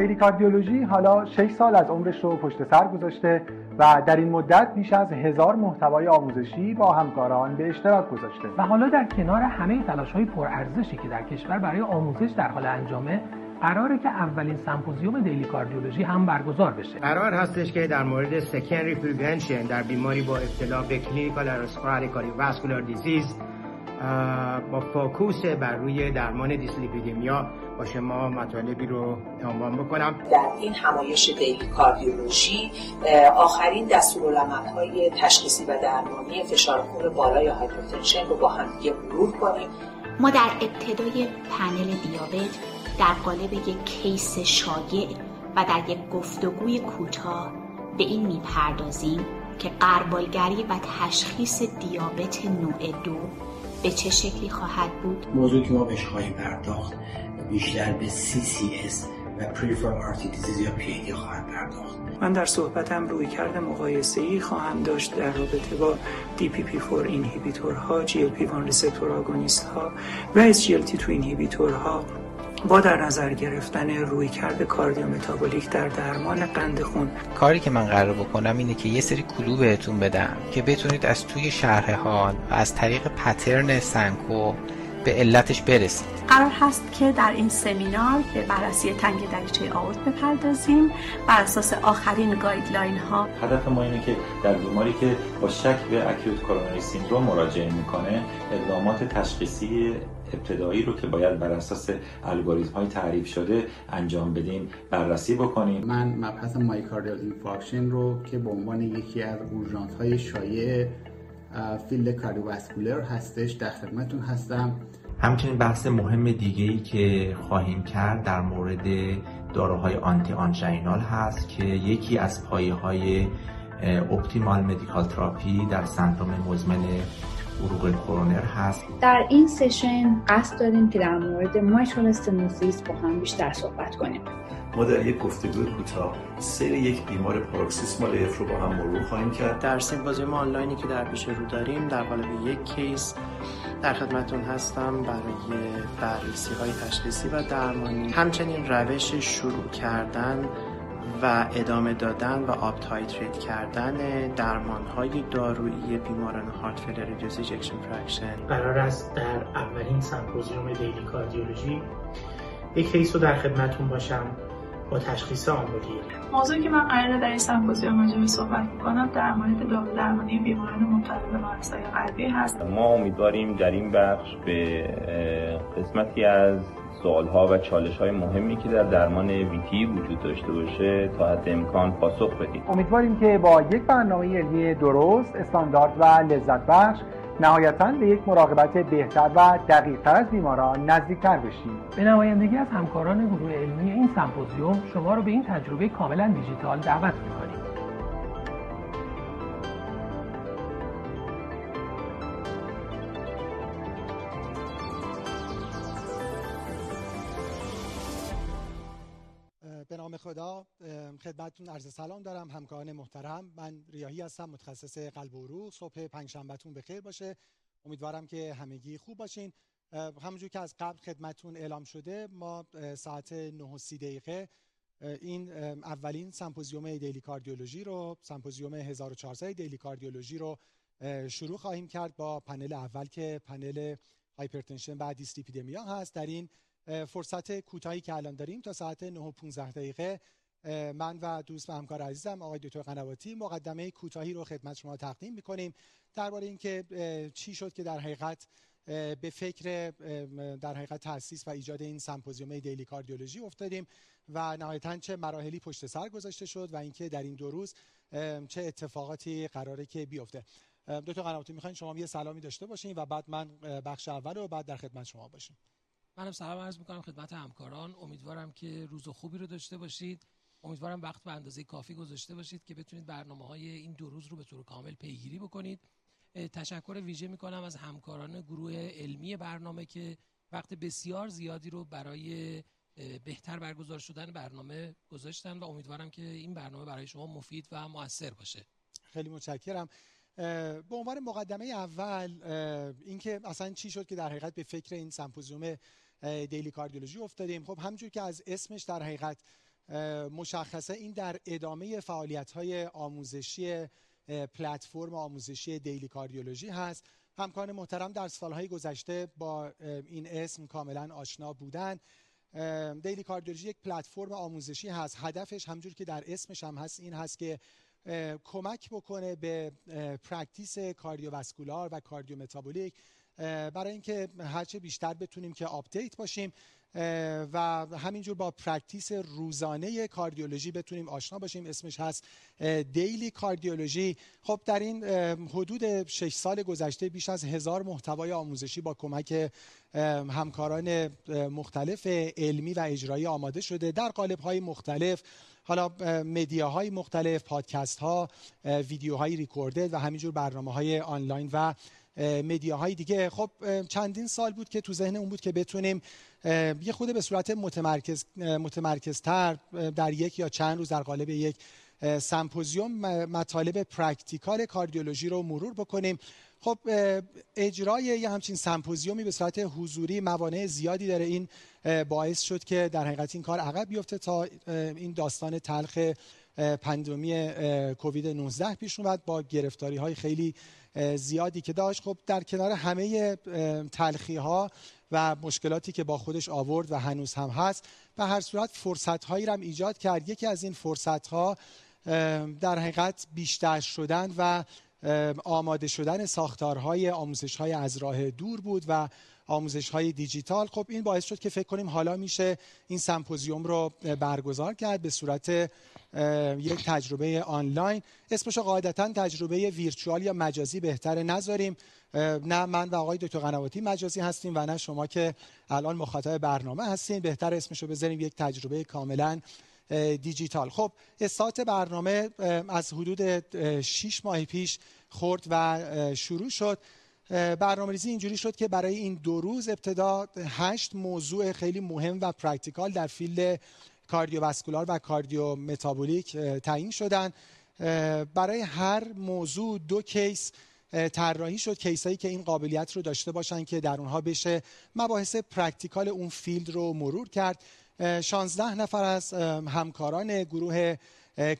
Daily Cardiology حالا 6 سال از عمرش رو پشت سر گذاشته و در این مدت بیش از هزار محتوای آموزشی با همکاران به اشتراک گذاشته. و حالا در کنار همه تلاش های پرارزشی که در کشور برای آموزش در حال انجامه قراره که اولین سمپوزیوم Daily Cardiology هم برگزار بشه. قرار هستش که در مورد secondary prevention در بیماری با ابتلا به clinical atherosclerotic cardiovascular disease با focus بر روی درمان دیسلیپیدمیا با شما مطالبی رو عنوان بکنم. در این همایش Daily Cardiology آخرین های تشخیصی و درمانی فشار خون بالای hypertension رو با هم دیگه مرور کنیم. ما در ابتدای پنل دیابت در قالب یک case شایع و در یک گفتگوی کوتاه به این می‌پردازیم که غربالگری و تشخیص دیابت نوع دو به چه شکلی خواهد بود؟ موضوعی که ما بهش خواهیم پرداخت بیشتر به CCS و artery disease یا پی خواهد پرداخت من در صحبتم رویکرد مقایسه ای خواهم داشت در رابطه با DPP4 inhibitor ها GLP-1 receptor agonist ها و SGLT2 inhibitor ها با در نظر گرفتن رویکرد cardiometabolic در درمان قند خون. کاری که من قرار بکنم اینه که یه سری clue بهتون بدم که بتونید از توی شرح حال و از طریق pattern سنکوپ به علتش برسید. قرار هست که در این سمینار به بررسی تنگ دریچه آئورت بپردازیم بر اساس آخرین guideline ها هدف ما اینه که در بیماری که با شک به acute coronary syndrome مراجعه می‌کنه اقدامات تشخیصی ابتدایی رو که باید بر اساس الگوریتم های تعریف شده انجام بدیم بررسی بکنیم من مبحث myocardial infarction رو که به عنوان یکی از اورژانس های شایع field cardiovascular هستش در خدمتتون هستم. همچنین بحث مهم دیگه ای که خواهیم کرد در مورد داروهای anti-anginal هست که یکی از پایه های optimal medical therapy در سندروم مزمن عروق کرونر هست. در این session قصد داریم که در مورد mitral stenosis با هم بیشتر صحبت کنیم. ما در یک گفتگو کوتاه سیر یک بیمار paroxysmal AF رو با هم مرور خواهیم کرد. در سمپوزیوم آنلاینی که در پیش رو داریم در قالب یک case در خدمتتون هستم برای بررسی های تشخیصی و درمانی. همچنین روش شروع کردن و ادامه دادن و up-titrate کردن درمان های دارویی بیماران heart failure reduced ejection fraction قرار است در اولین سمپوزیوم Daily Cardiology یک case رو در خدمتتون باشم با تشخیص آمبولی موضوعی که من قراره در این سمپوزیوم راجع صحبت کنم در مورد دارو درمانی بیماران مبتلا به مریض‌های قلبی هست. ما امیدواریم در این بخش به قسمتی از سوال ها و چالش های مهمی که در درمان ویتی وجود داشته باشه تا حد امکان پاسخ بدیم. امیدواریم که با یک برنامه علمی درست استاندارد و لذت بخش نهایتا به یک مراقبت بهتر و دقیقتر از بیماران نزدیکتر بشیم. به نمایندگی از همکاران گروه علمی این سمپوزیوم شما رو به این تجربه کاملا دیجیتال دعوت می‌کنیم. خدا خدمتتون عرض سلام دارم همکاران محترم. من ریاهی هستم متخصص قلب و عروق صبح پنجشنبهتون بخیر باشه. امیدوارم که همگی خوب باشین. همونجور که از قبل خدمتتون اعلام شده ما ساعت 9 دقیقه این اولین سمپوزیوم Daily Cardiology رو سمپوزیوم 1400 Daily Cardiology رو شروع خواهیم کرد با پنل اول که panel hypertension و دیسلیپیدمیا هست. در این فرصت کوتاهی که الان داریم تا ساعت 9 و 15 دقیقه من و دوست و همکار عزیزم آقای دکتر قنواتی مقدمه کوتاهی رو خدمت شما تقدیم می‌کنیم. درباره اینکه چی شد که در حقیقت به فکر در حقیقت تاسیس و ایجاد این سمپوزیوم دیلی کاردیولوژی افتادیم و نهایتا چه مراحلی پشت سر گذاشته شد و اینکه در این دو روز چه اتفاقاتی قراره که بیفته. دکتر قنواتی می‌خواین شما یه سلامی داشته باشین و بعد من بخش اول و بعد در خدمت شما باشیم. منم سلام عرض می‌کنم خدمت همکاران. امیدوارم که روز خوبی رو داشته باشید. امیدوارم وقت به اندازه کافی گذاشته باشید که بتونید برنامه های این دو روز رو به طور کامل پیگیری بکنید. تشکر ویژه می‌کنم از همکاران گروه علمی برنامه که وقت بسیار زیادی رو برای بهتر برگزار شدن برنامه گذاشتن و امیدوارم که این برنامه برای شما مفید و موثر باشه. خیلی متشکرم. به عنوان مقدمه اول اینکه اصلا چی شد که در حقیقت به فکر این سمپوزیوم دیلی کاردیولوژی افتادیم. خب همونجور که از اسمش در حقیقت مشخصه این در ادامه فعالیت های آموزشی پلتفرم آموزشی Daily Cardiology هست. همکاران محترم در سالهای گذشته با این اسم کاملا آشنا بودن. Daily Cardiology یک پلتفرم آموزشی هست. هدفش همونجور که در اسمش هم هست این هست که کمک بکنه به practice cardiovascular و cardiometabolic. برای اینکه هرچه بیشتر بتونیم که update باشیم و همینجور با practice روزانه کاردیولوژی بتونیم آشنا باشیم. اسمش هست دیلی کاردیولوژی. خب در این حدود 6 سال گذشته بیش از هزار محتوای آموزشی با کمک همکاران مختلف علمی و اجرایی آماده شده. در قالب های مختلف حالا مدیاهای مختلف پادکست ها ویدیوهای ریکوردد و همینجور برنامه های آنلاین و مدیاهای دیگه. خب چندین سال بود که تو ذهن اون بود که بتونیم یه خود به صورت متمرکز متمرکزتر در یک یا چند روز در قالب یک سمپوزیوم مطالب practical کاردیولوژی رو مرور بکنیم. خب اجرای یه همچین سمپوزیومی به صورت حضوری موانع زیادی داره. این باعث شد که در حقیقت این کار عقب بیفته تا این داستان تلخ pandemic کووید 19 پیش اومد با گرفتاری های خیلی زیادی که داشت. خب در کنار همه تلخی ها و مشکلاتی که با خودش آورد و هنوز هم هست به هر صورت فرصت هایی هم ایجاد کرد. یکی از این فرصت ها در حقیقت بیشتر شدن و آماده شدن ساختارهای آموزش های از راه دور بود و آموزش های دیجیتال. خب این باعث شد که فکر کنیم حالا میشه این سمپوزیوم رو برگزار کرد به صورت یک تجربه آنلاین. اسمش قاعدتا تجربه ویرچوال یا مجازی بهتره نذاریم. نه من و آقای دکتر قنواتی مجازی هستیم و نه شما که الان مخاطب برنامه هستین. بهتر اسمشو بذاریم یک تجربه کاملا دیجیتال. خب استارت برنامه از حدود 6 ماه پیش خورد و شروع شد. برنامه ریزی اینجوری شد که برای این دو روز ابتدا هشت موضوع خیلی مهم و practical در field cardiovascular و cardiometabolic تعیین شدن برای هر موضوع دو case طراحی شد case ایی که این قابلیت رو داشته باشن که در اونها بشه مباحث practical اون field رو مرور کرد. 16 نفر از همکاران گروه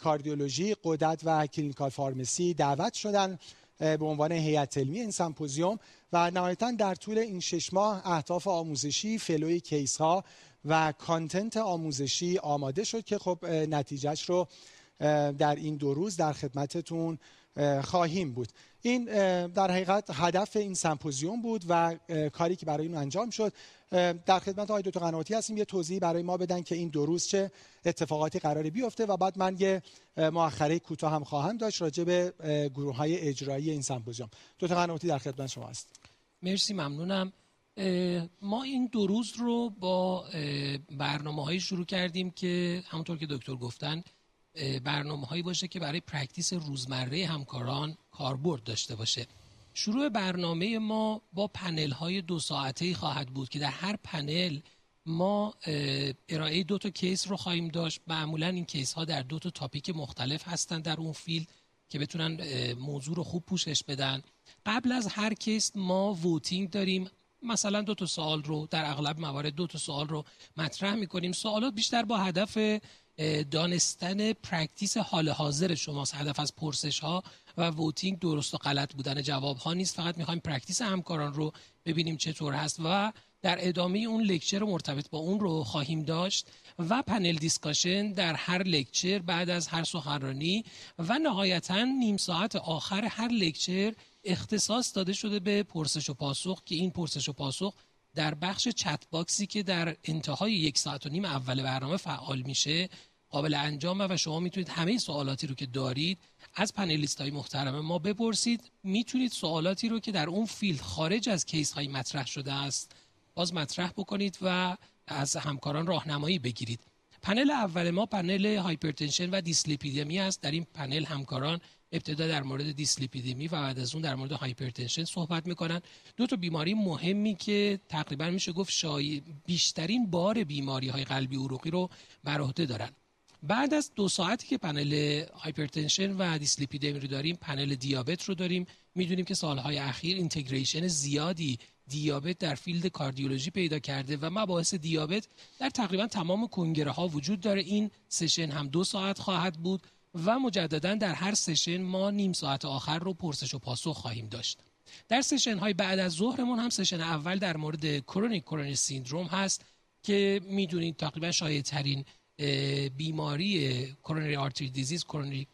کاردیولوژی قدرت و clinical pharmacy دعوت شدن به عنوان هیئت علمی این سمپوزیوم و نهایتا در طول این شش ماه اهداف آموزشی flow ی case ها و content آموزشی آماده شد که خب نتیجهش رو در این دو روز در خدمتتون خواهیم بود. این در حقیقت هدف این سمپوزیوم بود و کاری که برای این انجام شد. در خدمت آقای دکتر قنواتی هستیم. یه توضیح برای ما بدن که این دو روز چه اتفاقاتی قراری بیفته و بعد من یه مؤخره کوتاه هم خواهم داشت راجع به گروه های اجرایی این سمپوزیوم. دکتر قنواتی در خدمت شما است مرسی ممنونم. ما این دو روز رو با برنامه شروع کردیم که همونطور که دکتر گفتن برنامه هایی باشه که برای practice روزمره همکاران کاربرد داشته باشه. شروع برنامه ما با پنل های دو ساعته خواهد بود که در هر پنل ما ارائه دو تا case رو خواهیم داشت. معمولا این case ها در دو تا topic مختلف هستند در اون field که بتونن موضوع رو خوب پوشش بدن. قبل از هر case ما voting داریم. مثلا دو تا سوال رو در اغلب موارد دو تا سوال رو مطرح می‌کنیم. سوالات بیشتر با هدف دانستن practice حال حاضر شماست. هدف از پرسش ها و voting درست و غلط بودن جواب ها نیست. فقط می‌خوایم practice همکاران رو ببینیم چطور هست و در ادامه اون lecture مرتبط با اون رو خواهیم داشت و panel discussion در هر lecture بعد از هر سخنرانی و نهایتا نیم ساعت آخر هر lecture اختصاص داده شده به پرسش و پاسخ که این پرسش و پاسخ در بخش chat box ی که در انتهای یک ساعت و نیم اول برنامه فعال میشه قابل انجامه و شما می‌تونید همه سوالاتی رو که دارید از panelist های محترم ما بپرسید. می‌تونید سوالاتی رو که در اون field خارج از case های مطرح شده است باز مطرح بکنید و از همکاران راهنمایی بگیرید. پنل اول ما پنل hypertension و دیسلیپیدمی است. در این پنل همکاران ابتدا در مورد دیسلیپیدمی و بعد از اون در مورد hypertension صحبت می‌کنن. دو تا بیماری مهمی که تقریبا میشه گفت شای... بیشترین بار بیماری های قلبی عروقی رو بر عهده دارن. بعد از دو ساعتی که پنل hypertension و دیسلیپیدمی رو داریم پنل دیابت رو داریم می‌دونیم که سالهای اخیر integration زیادی دیابت در field کاردیولوژی پیدا کرده و مباحث دیابت در تقریبا تمام کنگره ها وجود داره. این session هم دو ساعت خواهد بود و مجددا در هر session ما نیم ساعت آخر رو پرسش و پاسخ خواهیم داشت. در session های بعد از ظهرمون هم session اول در مورد chronic coronary syndrome هست که می‌دونید تقریبا شایع ترین بیماری coronary artery disease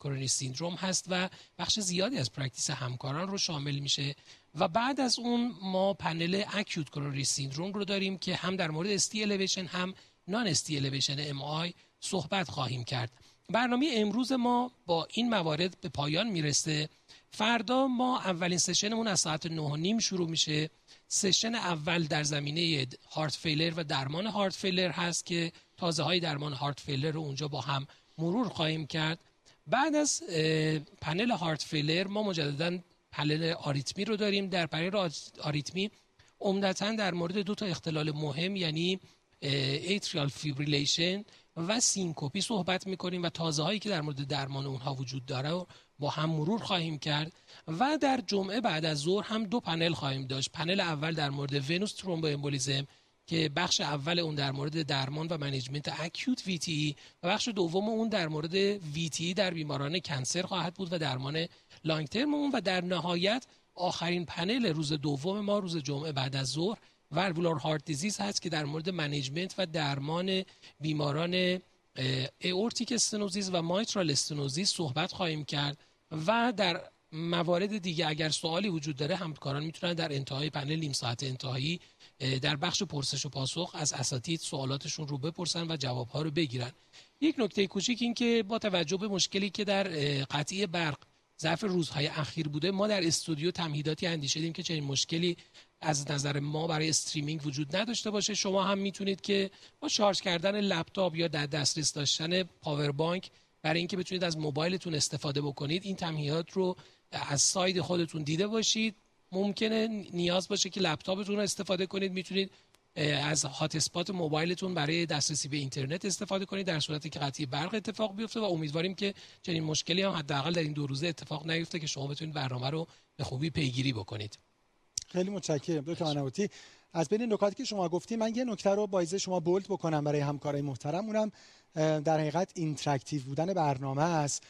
coronary syndrome هست و بخش زیادی از practice همکاران رو شامل میشه. و بعد از اون ما پنل acute coronary syndrome رو داریم که هم در مورد ST elevation هم non ST elevation MI صحبت خواهیم کرد. برنامه امروز ما با این موارد به پایان می‌رسه. فردا ما اولین session مون از ساعت 9 نیم شروع میشه. session اول در زمینه heart failure و درمان heart failure هست که تازه های درمان heart failure رو اونجا با هم مرور خواهیم کرد. بعد از پنل heart failure ما مجددا پنل آریتمی رو داریم. در پنل آریتمی عمدتا در مورد دو تا اختلال مهم یعنی atrial fibrillation و syncope صحبت می‌کنیم و تازه هایی که در مورد درمان اونها وجود داره با هم مرور خواهیم کرد و در جمعه بعد از ظهر هم دو پنل خواهیم داشت. پنل اول در مورد venous thromboembolism که بخش اول اون در مورد درمان و management acute VTE و بخش دوم اون در مورد VTE در بیماران cancer خواهد بود و درمان long term اون و در نهایت آخرین پنل روز دوم ما روز جمعه بعد از ظهر valvular heart disease هست که در مورد management و درمان بیماران aortic stenosis و mitral stenosis صحبت خواهیم کرد و در موارد دیگه اگر سوالی وجود داره همکاران می‌تونن در انتهای پنل نیم ساعت انتهایی در بخش پرسش و پاسخ از اساتید سوالاتشون رو بپرسن و جوابها رو بگیرن. یک نکته کوچیک این که با توجه به مشکلی که در قطعی برق ظرف روزهای اخیر بوده ما در استودیو تمهیداتی اندیشیدیم که چنین مشکلی از نظر ما برای streaming وجود نداشته باشه. شما هم می‌تونید که با شارژ کردن لپتاپ یا در دسترس داشتن پاور بانک برای اینکه بتونید از موبایلتون استفاده بکنید این تمهیدات رو از side خودتون دیده باشید. ممکنه نیاز باشه که لپتاپتون رو استفاده کنید. می‌تونید از hotspot موبایلتون برای دسترسی به اینترنت استفاده کنید در صورتی که قطعی برق اتفاق بیفته و امیدواریم که چنین مشکلی هم حداقل در این دو روزه اتفاق نیفته که شما بتونید برنامه رو به خوبی پیگیری بکنید. خیلی متشکرم دکتر قنواتی از بین نکاتی که شما گفتی من یه نکته رو با شما bold بکنم برای همکارای محترم. اونم در حقیقت interactive بودن برنامه است.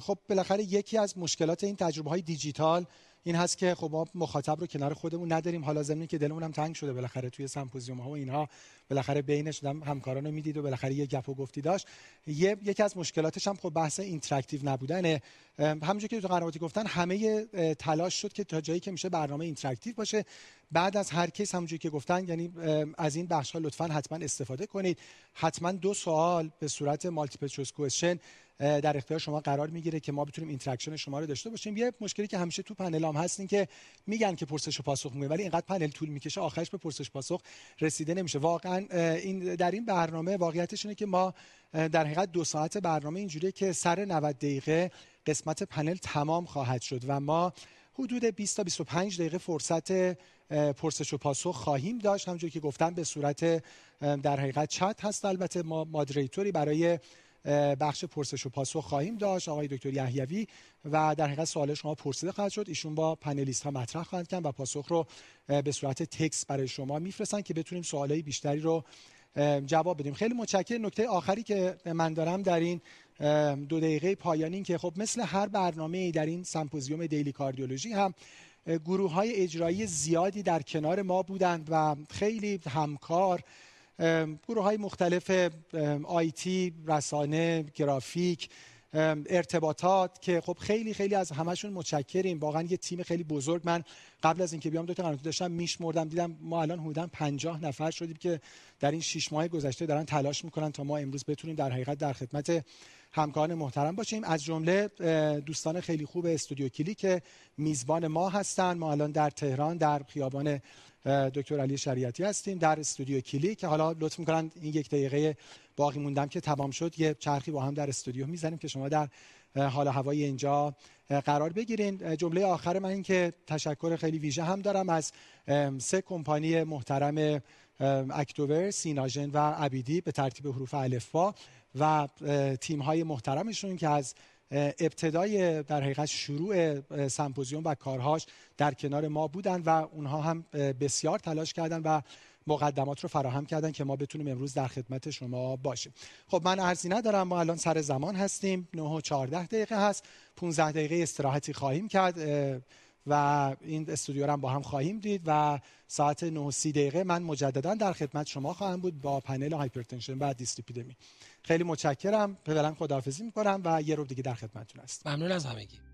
خب بالاخره یکی از مشکلات این تجربه های دیجیتال این هست که خب ما مخاطب رو کنار خودمون نداریم. حالا ضمن اینکه دلمون هم تنگ شده بالاخره توی سمپوزیوم ها و اینها بالاخره بینش هم همکارانو می‌دید و بالاخره یه گپ و گفتی داشت. یه یکی از مشکلاتش هم خب بحث interactive نبودنه. همونجوری که دکتر قنواتی گفتن همه تلاش شد که تا جایی که میشه برنامه interactive باشه. بعد از هر case همونجوری که گفتن یعنی از این بخش ها لطفا حتما استفاده کنید. حتما دو سوال به صورت multiple choice question در اختیار شما قرار می‌گیره که ما بتونیم interaction شما رو داشته باشیم. یه مشکلی که همیشه تو پنل هم هست این که میگن که پرسش و پاسخ میگه ولی اینقدر پنل طول می‌کشه آخرش به پرسش پاسخ رسیده نمیشه. واقعا این در این برنامه واقعیتش اینه که ما در حقیقت دو ساعت برنامه اینجوریه که سر 90 دقیقه قسمت پنل تمام خواهد شد و ما حدود 20 تا 25 دقیقه فرصت پرسش و پاسخ خواهیم داشت. همونجوری که گفتم به صورت در حقیقت چت هست. البته ما مادریتوری برای بخش پرسش و پاسخ خواهیم داشت. آقای دکتر یحیوی و در حقیقت سوال شما پرسیده خواهد شد. ایشون با پنلیست ها مطرح خواهند کرد و پاسخ رو به صورت تکس برای شما میفرستن که بتونیم سوالای بیشتری رو جواب بدیم. خیلی متشکرم. نکته آخری که من دارم در این دو دقیقه پایانی که خب مثل هر برنامه در این سمپوزیوم دیلی کاردیولوژی هم گروه های اجرایی زیادی در کنار ما بودند و خیلی همکار گروه های مختلف آیتی، رسانه، گرافیک ارتباطات که خب خیلی خیلی از همشون متشکریم. واقعا یه تیم خیلی بزرگ. من قبل از اینکه بیام دو تا قناتی داشتم میشمردم. دیدم ما الان حدودا 50 نفر شدیم که در این 6 ماه گذشته دارن تلاش می‌کنن تا ما امروز بتونیم در حقیقت در خدمت همکاران محترم باشیم. از جمله دوستان خیلی خوب استودیو کلی که میزبان ما هستن. ما الان در تهران در خیابان دکتر علی شریعتی هستیم در استودیو کلی که حالا لطف می‌کنن این یک دقیقه باقی موندم که تمام شد یه چرخی با هم در استودیو می‌زنیم که شما در حال هوای اینجا قرار بگیرین. جمله آخر من این که تشکر خیلی ویژه هم دارم از سه کمپانی محترم اکتوبر، سیناژن و ابیدی به ترتیب حروف الفبا و تیم های محترمشون که از ابتدای در حقیقت شروع symposium و کارهاش در کنار ما بودن و اونها هم بسیار تلاش کردن و مقدمات رو فراهم کردن که ما بتونیم امروز در خدمت شما باشیم. خب من عرضی ندارم ما الان سر زمان هستیم. 9 و 14 دقیقه هست. 15 دقیقه استراحتی خواهیم کرد. و این استودیو رو هم با هم خواهیم دید و ساعت 9 30 دقیقه من مجددا در خدمت شما خواهم بود با پنل hypertension و دیسلیپیدمی خیلی متشکرم. فعلا خداحافظی می‌کنم و یه رو دیگه در خدمتتون هستم. ممنون از همگی.